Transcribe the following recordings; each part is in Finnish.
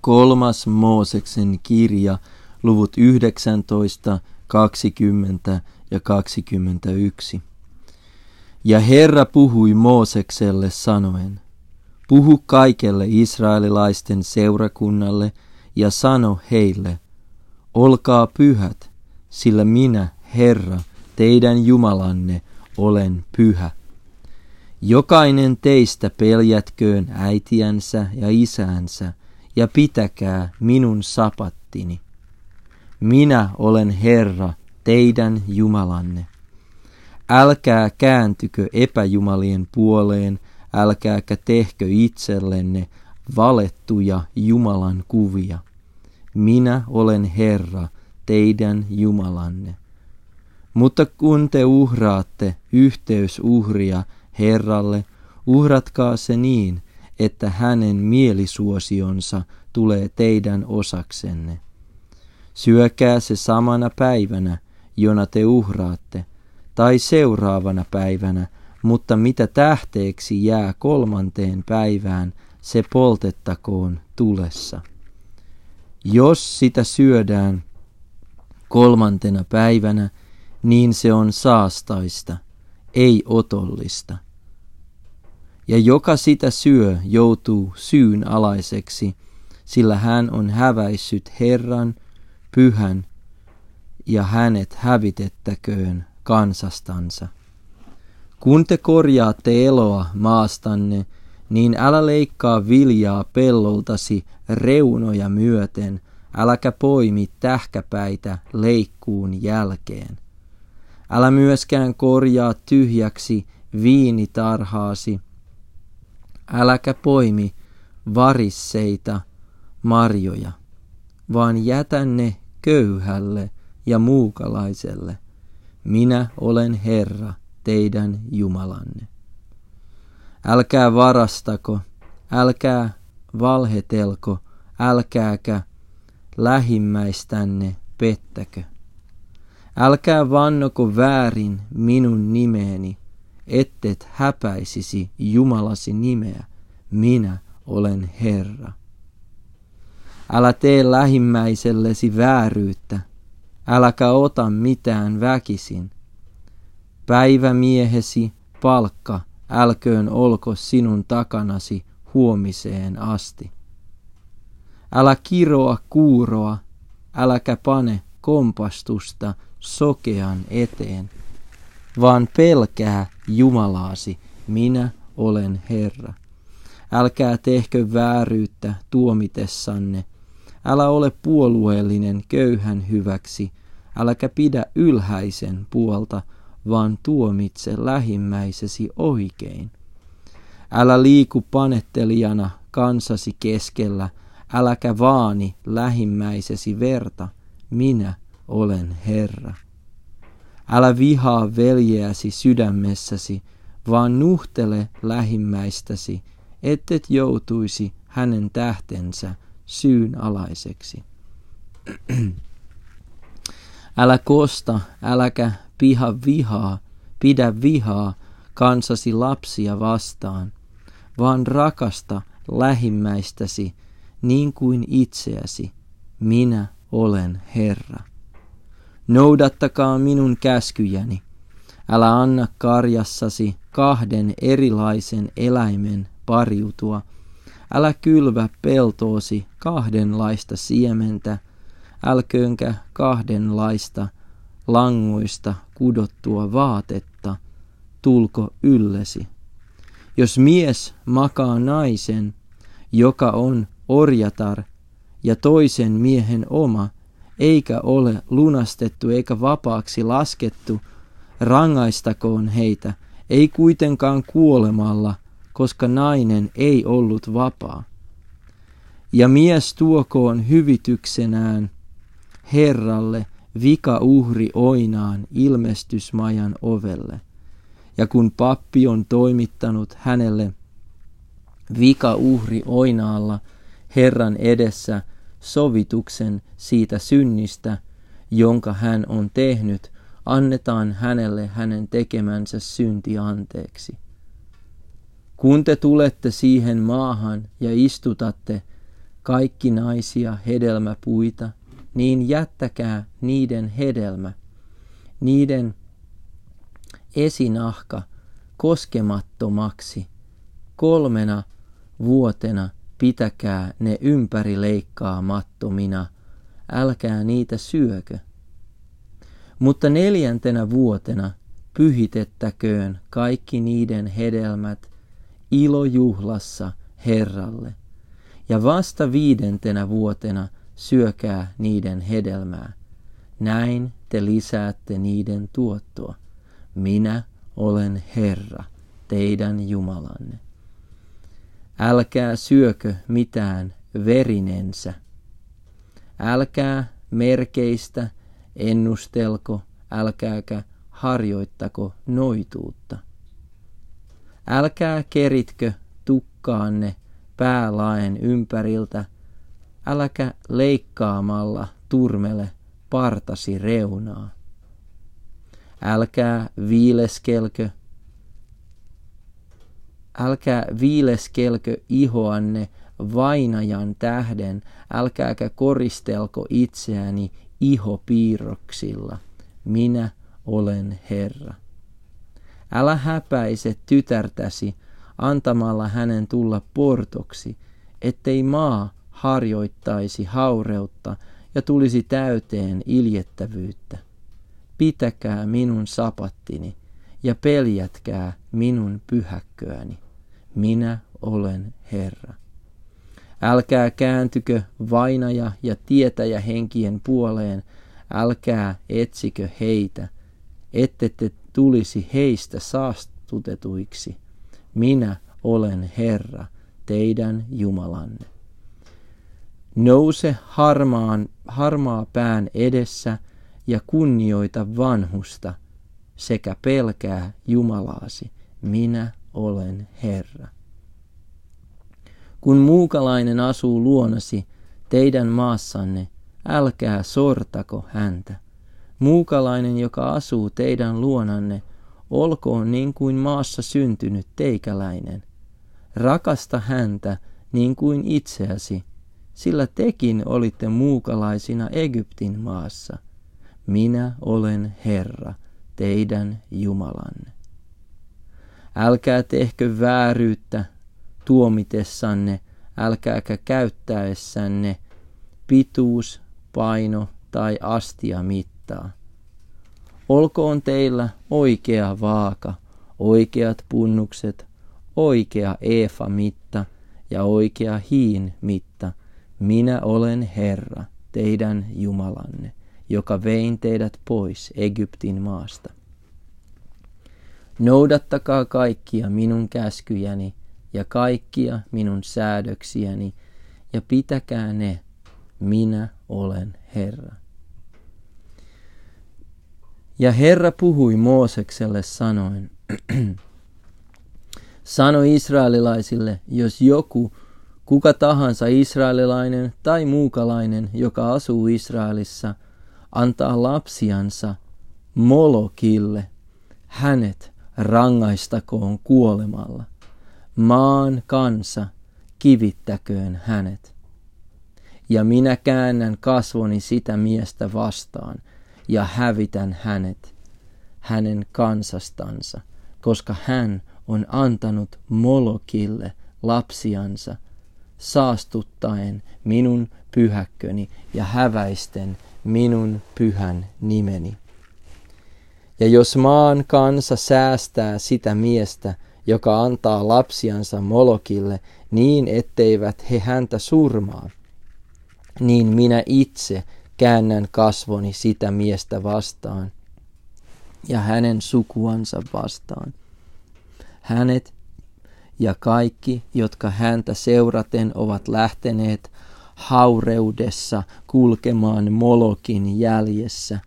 Kolmas Mooseksen kirja, luvut 19, 20 ja 21. Ja Herra puhui Moosekselle sanoen, Puhu kaikelle israelilaisten seurakunnalle ja sano heille, olkaa pyhät, sillä minä, Herra, teidän Jumalanne, olen pyhä. Jokainen teistä peljätköön äitiänsä ja isänsä, ja pitäkää minun sapattini. Minä olen Herra, teidän Jumalanne. Älkää kääntykö epäjumalien puoleen, älkääkä tehkö itsellenne valettuja Jumalan kuvia. Minä olen Herra, teidän Jumalanne. Mutta kun te uhraatte yhteysuhria Herralle, uhratkaa se niin, että hänen mielisuosionsa tulee teidän osaksenne. Syökää se samana päivänä, jona te uhraatte, tai seuraavana päivänä, mutta mitä tähteeksi jää kolmanteen päivään, se poltettakoon tulessa. Jos sitä syödään kolmantena päivänä, niin se on saastaista, ei otollista. Ja joka sitä syö, joutuu syyn alaiseksi, sillä hän on häväissyt Herran, pyhän, ja hänet hävitettäköön kansastansa. Kun te korjaatte eloa maastanne, niin älä leikkaa viljaa pelloltasi reunoja myöten, äläkä poimi tähkäpäitä leikkuun jälkeen. Älä myöskään korjaa tyhjäksi viinitarhaasi, äläkä poimi varisseita marjoja, vaan jätä ne köyhälle ja muukalaiselle. Minä olen Herra, teidän Jumalanne. Älkää varastako, älkää valhetelko, älkääkä lähimmäistänne pettäkö. Älkää vannoko väärin minun nimeeni, ettet häpäisisi Jumalasi nimeä. Minä olen Herra. Älä tee lähimmäisellesi vääryyttä, äläkä ota mitään väkisin. Päivämiehesi palkka älköön olko sinun takanasi huomiseen asti. Älä kiroa kuuroa, äläkä pane kompastusta sokean eteen, vaan pelkää Jumalaasi, minä olen Herra. Älkää tehkö vääryyttä tuomitessanne, älä ole puolueellinen köyhän hyväksi, äläkä pidä ylhäisen puolta, vaan tuomitse lähimmäisesi oikein. Älä liiku panettelijana kansasi keskellä, äläkä vaani lähimmäisesi verta, minä olen Herra. Älä vihaa veljeäsi sydämessäsi, vaan nuhtele lähimmäistäsi, ettet joutuisi hänen tähtensä syyn alaiseksi. Älä kosta, äläkä piha vihaa, pidä vihaa kansasi lapsia vastaan, vaan rakasta lähimmäistäsi niin kuin itseäsi. Minä olen Herra. Noudattakaa minun käskyjäni. Älä anna karjassasi kahden erilaisen eläimen pariutua. Älä kylvä peltoosi kahdenlaista siementä, älköönkä kahdenlaista langoista kudottua vaatetta tulko yllesi. Jos mies makaa naisen, joka on orjatar ja toisen miehen oma, eikä ole lunastettu eikä vapaaksi laskettu, rangaistakoon heitä, ei kuitenkaan kuolemalla, koska nainen ei ollut vapaa. Ja mies tuokoon hyvityksenään Herralle vika uhri oinaan ilmestysmajan ovelle. Ja kun pappi on toimittanut hänelle vika uhri oinaalla Herran edessä sovituksen siitä synnistä, jonka hän on tehnyt, annetaan hänelle hänen tekemänsä synti anteeksi. Kun te tulette siihen maahan ja istutatte, kaikki naisia hedelmäpuita, niin jättäkää niiden hedelmä, niiden esinahka koskemattomaksi. Kolmena vuotena pitäkää ne ympäri leikkaamattomina, älkää niitä syökö. Mutta neljäntenä vuotena pyhitettäköön kaikki niiden hedelmät ilojuhlassa Herralle. Ja vasta viidentenä vuotena syökää niiden hedelmää. Näin te lisäätte niiden tuottoa. Minä olen Herra, teidän Jumalanne. Älkää syökö mitään verinensä. Älkää merkeistä ennustelko, älkääkä harjoittako noituutta. Älkää keritkö tukkaanne päälaen ympäriltä, äläkä leikkaamalla turmele partasi reunaa. Älkää viileskelkö, älkää viileskelkö ihoanne vainajan tähden, älkääkä koristelko itseäni ihopiirroksilla. Minä olen Herra. Älä häpäise tytärtäsi antamalla hänen tulla portoksi, ettei maa harjoittaisi haureutta ja tulisi täyteen iljettävyyttä. Pitäkää minun sapattini ja peljätkää minun pyhäkköäni. Minä olen Herra. Älkää kääntykö vainaja ja tietäjä henkien puoleen, älkää etsikö heitä, ette te tulisi heistä saastutetuiksi. Minä olen Herra, teidän Jumalanne. Nouse harmaan, harmaa pään edessä ja kunnioita vanhusta sekä pelkää Jumalaasi. Minä olen Herra. Kun muukalainen asuu luonasi teidän maassanne, älkää sortako häntä. Muukalainen, joka asuu teidän luonanne, olkoon niin kuin maassa syntynyt teikäläinen. Rakasta häntä niin kuin itseäsi, sillä tekin olitte muukalaisina Egyptin maassa. Minä olen Herra, teidän Jumalanne. Älkää tehkö vääryyttä tuomitessanne, älkääkä käyttäessänne pituus, paino tai astia mittaa. Olkoon teillä oikea vaaka, oikeat punnukset, oikea eefa mitta ja oikea hiin mitta. Minä olen Herra, teidän Jumalanne, joka vein teidät pois Egyptin maasta. Noudattakaa kaikkia minun käskyjäni ja kaikkia minun säädöksiäni ja pitäkää ne, minä olen Herra. Ja Herra puhui Moosekselle sanoen, sano israelilaisille, jos joku, kuka tahansa israelilainen tai muukalainen, joka asuu Israelissa, antaa lapsiansa Molokille, hänet rangaistakoon kuolemalla. Maan kansa kivittäköön hänet. Ja minä käännän kasvoni sitä miestä vastaan ja hävitän hänet, hänen kansastansa, koska hän on antanut Molokille lapsiansa, saastuttaen minun pyhäkköni ja häväisten minun pyhän nimeni. Ja jos maan kansa säästää sitä miestä, joka antaa lapsiansa Molokille niin, etteivät he häntä surmaa, niin minä itse käännän kasvoni sitä miestä vastaan ja hänen sukuansa vastaan. Hänet ja kaikki, jotka häntä seuraten ovat lähteneet haureudessa kulkemaan Molokin jäljessä,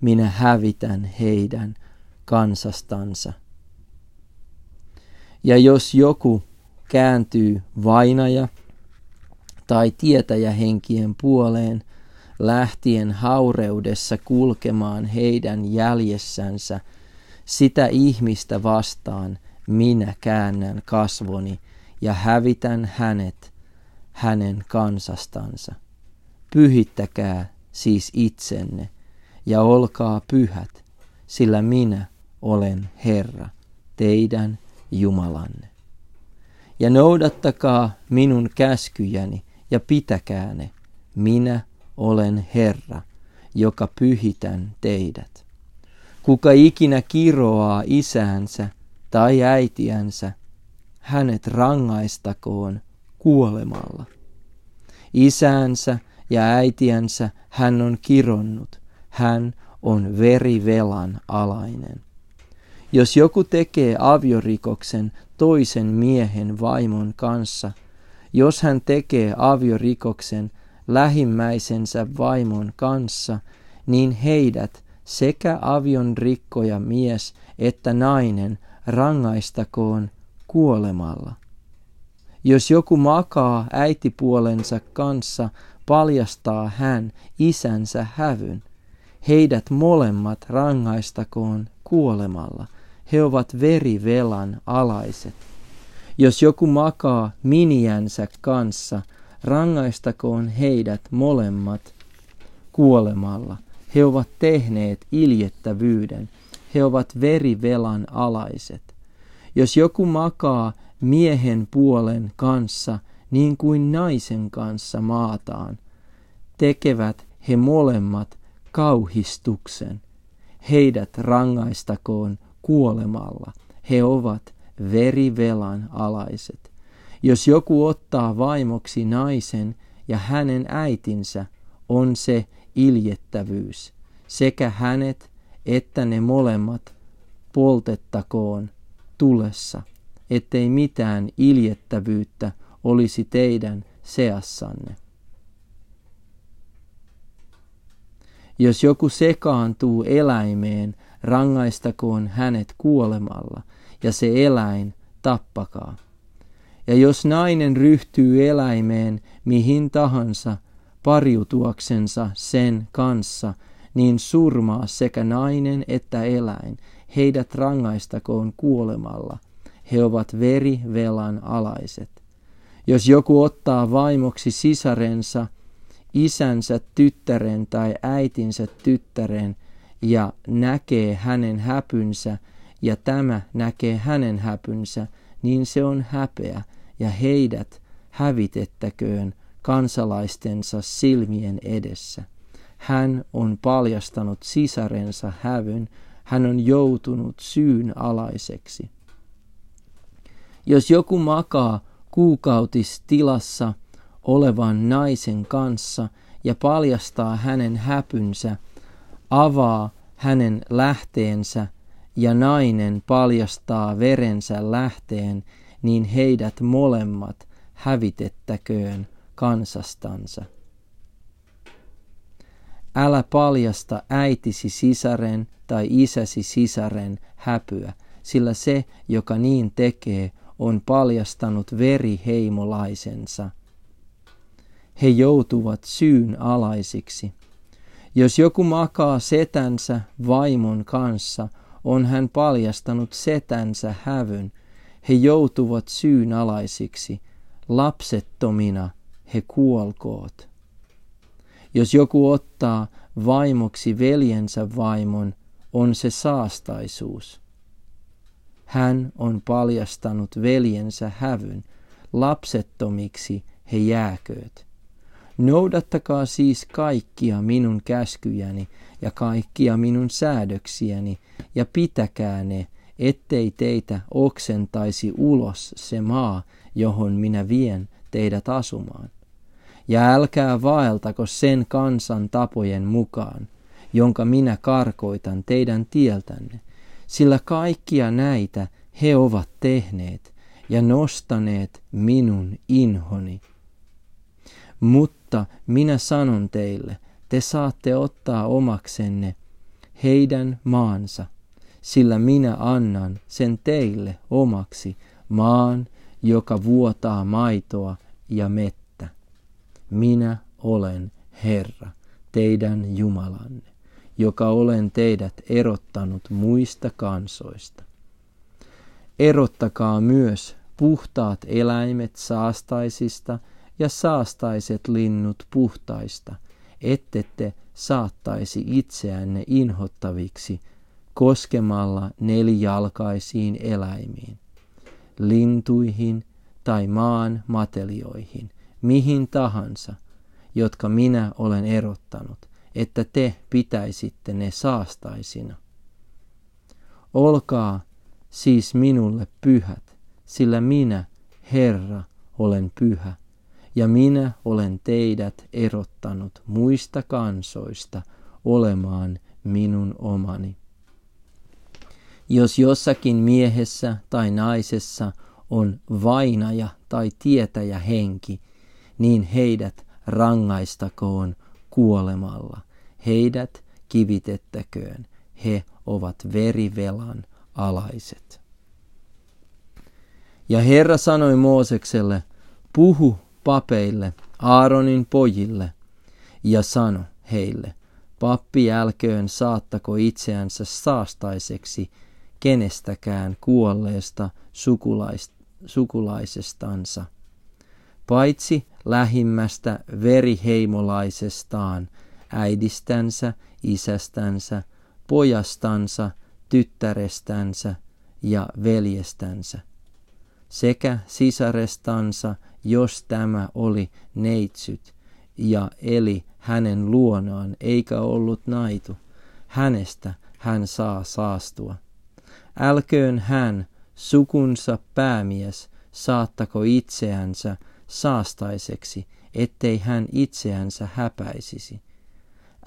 minä hävitän heidän kansastansa. Ja jos joku kääntyy vainaja tai tietäjä henkien puoleen, lähtien haureudessa kulkemaan heidän jäljessänsä, sitä ihmistä vastaan minä käännän kasvoni ja hävitän hänet, hänen kansastansa. Pyhittäkää siis itsenne ja olkaa pyhät, sillä minä olen Herra, teidän Jumalanne. Ja noudattakaa minun käskyjäni ja pitäkää ne, minä olen Herra, joka pyhitän teidät. Kuka ikinä kiroaa isäänsä tai äitiänsä, hänet rangaistakoon kuolemalla. Isäänsä ja äitiänsä hän on kironnut, hän on verivelan alainen. Jos joku tekee aviorikoksen toisen miehen vaimon kanssa, jos hän tekee aviorikoksen lähimmäisensä vaimon kanssa, niin heidät sekä avion rikkoja mies että nainen rangaistakoon kuolemalla. Jos joku makaa äitipuolensa kanssa, paljastaa hän isänsä hävyn. Heidät molemmat rangaistakoon kuolemalla. He ovat verivelan alaiset. Jos joku makaa miniänsä kanssa, rangaistakoon heidät molemmat kuolemalla. He ovat tehneet iljettävyyden. He ovat verivelan alaiset. Jos joku makaa miehen puolen kanssa niin kuin naisen kanssa maataan, tekevät he molemmat kauhistuksen. Heidät rangaistakoon kuolemalla. He ovat verivelan alaiset. Jos joku ottaa vaimoksi naisen ja hänen äitinsä, on se iljettävyys. Sekä hänet että ne molemmat poltettakoon tulessa, ettei mitään iljettävyyttä olisi teidän seassanne. Jos joku sekaantuu eläimeen, rangaistakoon hänet kuolemalla, ja se eläin tappakaa. Ja jos nainen ryhtyy eläimeen mihin tahansa pariutuaksensa sen kanssa, niin surmaa sekä nainen että eläin, heidät rangaistakoon kuolemalla. He ovat verivelan alaiset. Jos joku ottaa vaimoksi sisarensa, isänsä tyttären tai äitinsä tyttären ja näkee hänen häpynsä ja tämä näkee hänen häpynsä, niin se on häpeä ja heidät hävitettäköön kansalaistensa silmien edessä. Hän on paljastanut sisarensa hävyn, hän on joutunut syyn alaiseksi. Jos joku makaa kuukautistilassa olevan naisen kanssa ja paljastaa hänen häpynsä, avaa hänen lähteensä ja nainen paljastaa verensä lähteen, niin heidät molemmat hävitettäköön kansastansa. Älä paljasta äitisi sisaren tai isäsi sisaren häpyä, sillä se, joka niin tekee, on paljastanut veriheimolaisensa. He joutuvat syyn alaisiksi. Jos joku makaa setänsä vaimon kanssa, on hän paljastanut setänsä hävyn. He joutuvat syyn alaisiksi. Lapsettomina he kuolkoot. Jos joku ottaa vaimoksi veljensä vaimon, on se saastaisuus. Hän on paljastanut veljensä hävyn, lapsettomiksi he jääkööt. Noudattakaa siis kaikkia minun käskyjäni ja kaikkia minun säädöksiäni ja pitäkää ne, ettei teitä oksentaisi ulos se maa, johon minä vien teidät asumaan. Ja älkää vaeltako sen kansan tapojen mukaan, jonka minä karkoitan teidän tieltänne, sillä kaikkia näitä he ovat tehneet ja nostaneet minun inhoni. Mutta minä sanon teille, te saatte ottaa omaksenne heidän maansa, sillä minä annan sen teille omaksi maan, joka vuotaa maitoa ja mettä. Minä olen Herra, teidän Jumalanne joka olen teidät erottanut muista kansoista. Erottakaa myös puhtaat eläimet saastaisista ja saastaiset linnut puhtaista, ettette saattaisi itseänne inhottaviksi koskemalla nelijalkaisiin eläimiin, lintuihin tai maan matelioihin, mihin tahansa, jotka minä olen erottanut, että te pitäisitte ne saastaisina. Olkaa siis minulle pyhät, sillä minä, Herra, olen pyhä, ja minä olen teidät erottanut muista kansoista olemaan minun omani. Jos jossakin miehessä tai naisessa on vainaja tai tietäjä henki, niin heidät rangaistakoon kuolemalla. Heidät kivitettäköön. He ovat verivelan alaiset. Ja Herra sanoi Moosekselle, puhu papeille, Aaronin pojille, ja sano heille, pappi älköön saattako itseänsä saastaiseksi kenestäkään kuolleesta sukulaist, sukulaisestansa, paitsi lähimmästä veriheimolaisestaan, äidistänsä, isästänsä, pojastansa, tyttärestänsä ja veljestänsä, sekä sisarestansa, jos tämä oli neitsyt, ja eli hänen luonaan eikä ollut naitu, hänestä hän saa saastua. Älköön hän, sukunsa päämies, saattako itseänsä saastaiseksi, ettei hän itseänsä häpäisisi.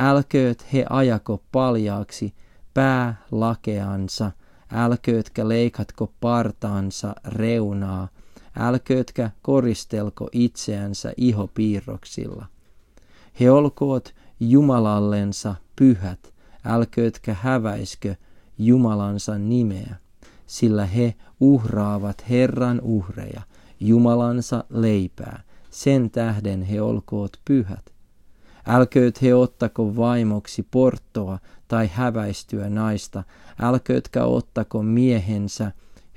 Älkööt he ajako paljaaksi päälakeansa, älköötkä leikatko partaansa reunaa, älköötkä koristelko itseänsä ihopiirroksilla. He olkoot Jumalallensa pyhät, älköötkä häväiskö Jumalansa nimeä, sillä he uhraavat Herran uhreja, Jumalansa leipää, sen tähden he olkoot pyhät. Älkööt he ottako vaimoksi porttoa tai häväistyä naista, älköötkä ottako miehensä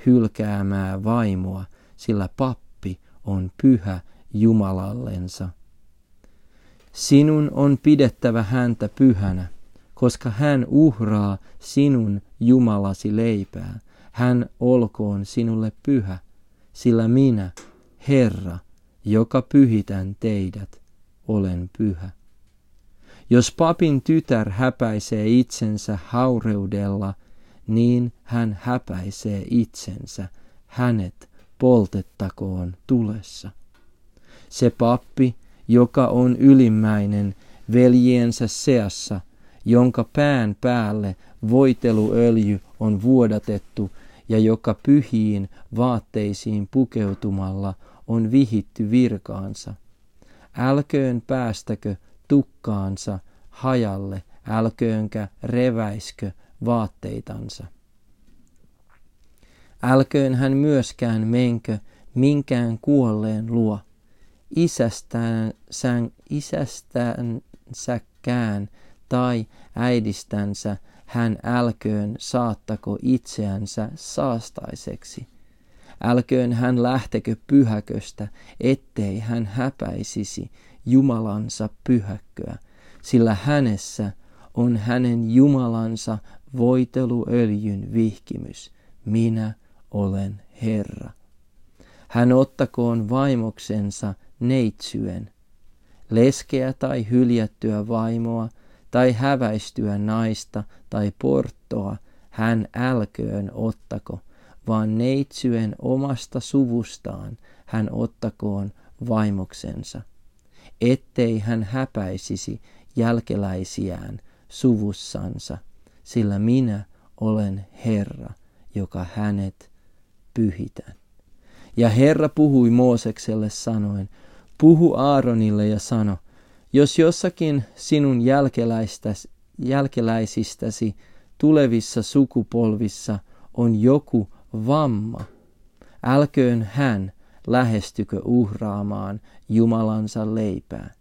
hylkäämää vaimoa, sillä pappi on pyhä Jumalallensa. Sinun on pidettävä häntä pyhänä, koska hän uhraa sinun Jumalasi leipää. Hän olkoon sinulle pyhä, sillä minä, Herra, joka pyhitän teidät, olen pyhä. Jos papin tytär häpäisee itsensä haureudella, niin hän häpäisee itsensä, hänet poltettakoon tulessa. Se pappi, joka on ylimmäinen veljiensä seassa, jonka pään päälle voiteluöljy on vuodatettu ja joka pyhiin vaatteisiin pukeutumalla on vihitty virkaansa. Älköön päästäkö tukkaansa hajalle, älköönkä reväiskö vaatteitansa. Älköön hän myöskään menkö minkään kuolleen luo, isästään, isästänsäkään tai äidistänsä hän älköön saattako itseänsä saastaiseksi. Älköön hän lähtekö pyhäköstä, ettei hän häpäisisi Jumalansa pyhäkköä, sillä hänessä on hänen Jumalansa voiteluöljyn vihkimys. Minä olen Herra. Hän ottakoon vaimoksensa neitsyen, leskeä tai hyljättyä vaimoa, tai häväistyä naista tai porttoa, hän älköön ottako, vaan neitsyen omasta suvustaan hän ottakoon vaimoksensa, ettei hän häpäisisi jälkeläisiään suvussansa, sillä minä olen Herra, joka hänet pyhitän. Ja Herra puhui Moosekselle sanoen, puhu Aaronille ja sano, jos jossakin sinun jälkeläisistäsi tulevissa sukupolvissa on joku vamma, älköön hän lähestykö uhraamaan Jumalansa leipää.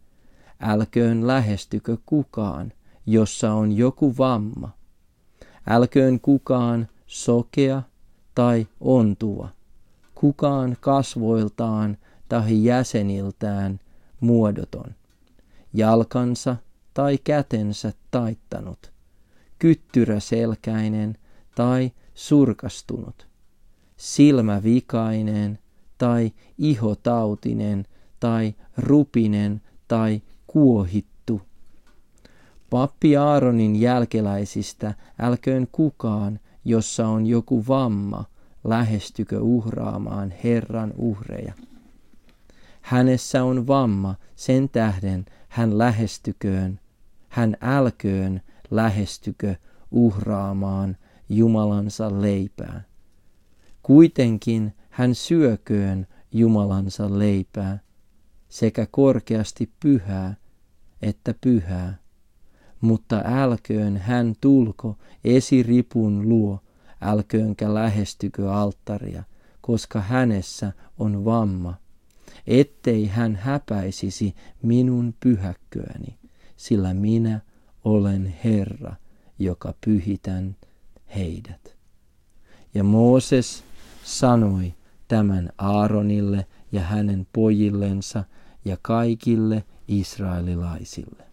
Älköön lähestykö kukaan, jossa on joku vamma. Älköön kukaan sokea tai ontuva, kukaan kasvoiltaan tai jäseniltään muodoton, jalkansa tai kätensä taittanut, kyttyräselkäinen tai surkastunut, silmävikainen tai ihotautinen tai rupinen tai kuohittu. Pappi Aaronin jälkeläisistä älköön kukaan, jossa on joku vamma, lähestykö uhraamaan Herran uhreja. Hänessä on vamma, sen tähden hän lähestyköön, hän älköön lähestykö uhraamaan Jumalansa leipää. Kuitenkin hän syököön Jumalansa leipää, sekä korkeasti pyhää että pyhää. Mutta älköön hän tulko esiripun luo, älköönkä lähestykö alttaria, koska hänessä on vamma, ettei hän häpäisisi minun pyhäkköäni, sillä minä olen Herra, joka pyhitän heidät. Ja Mooses sanoi tämän Aaronille ja hänen pojillensa ja kaikille israelilaisille.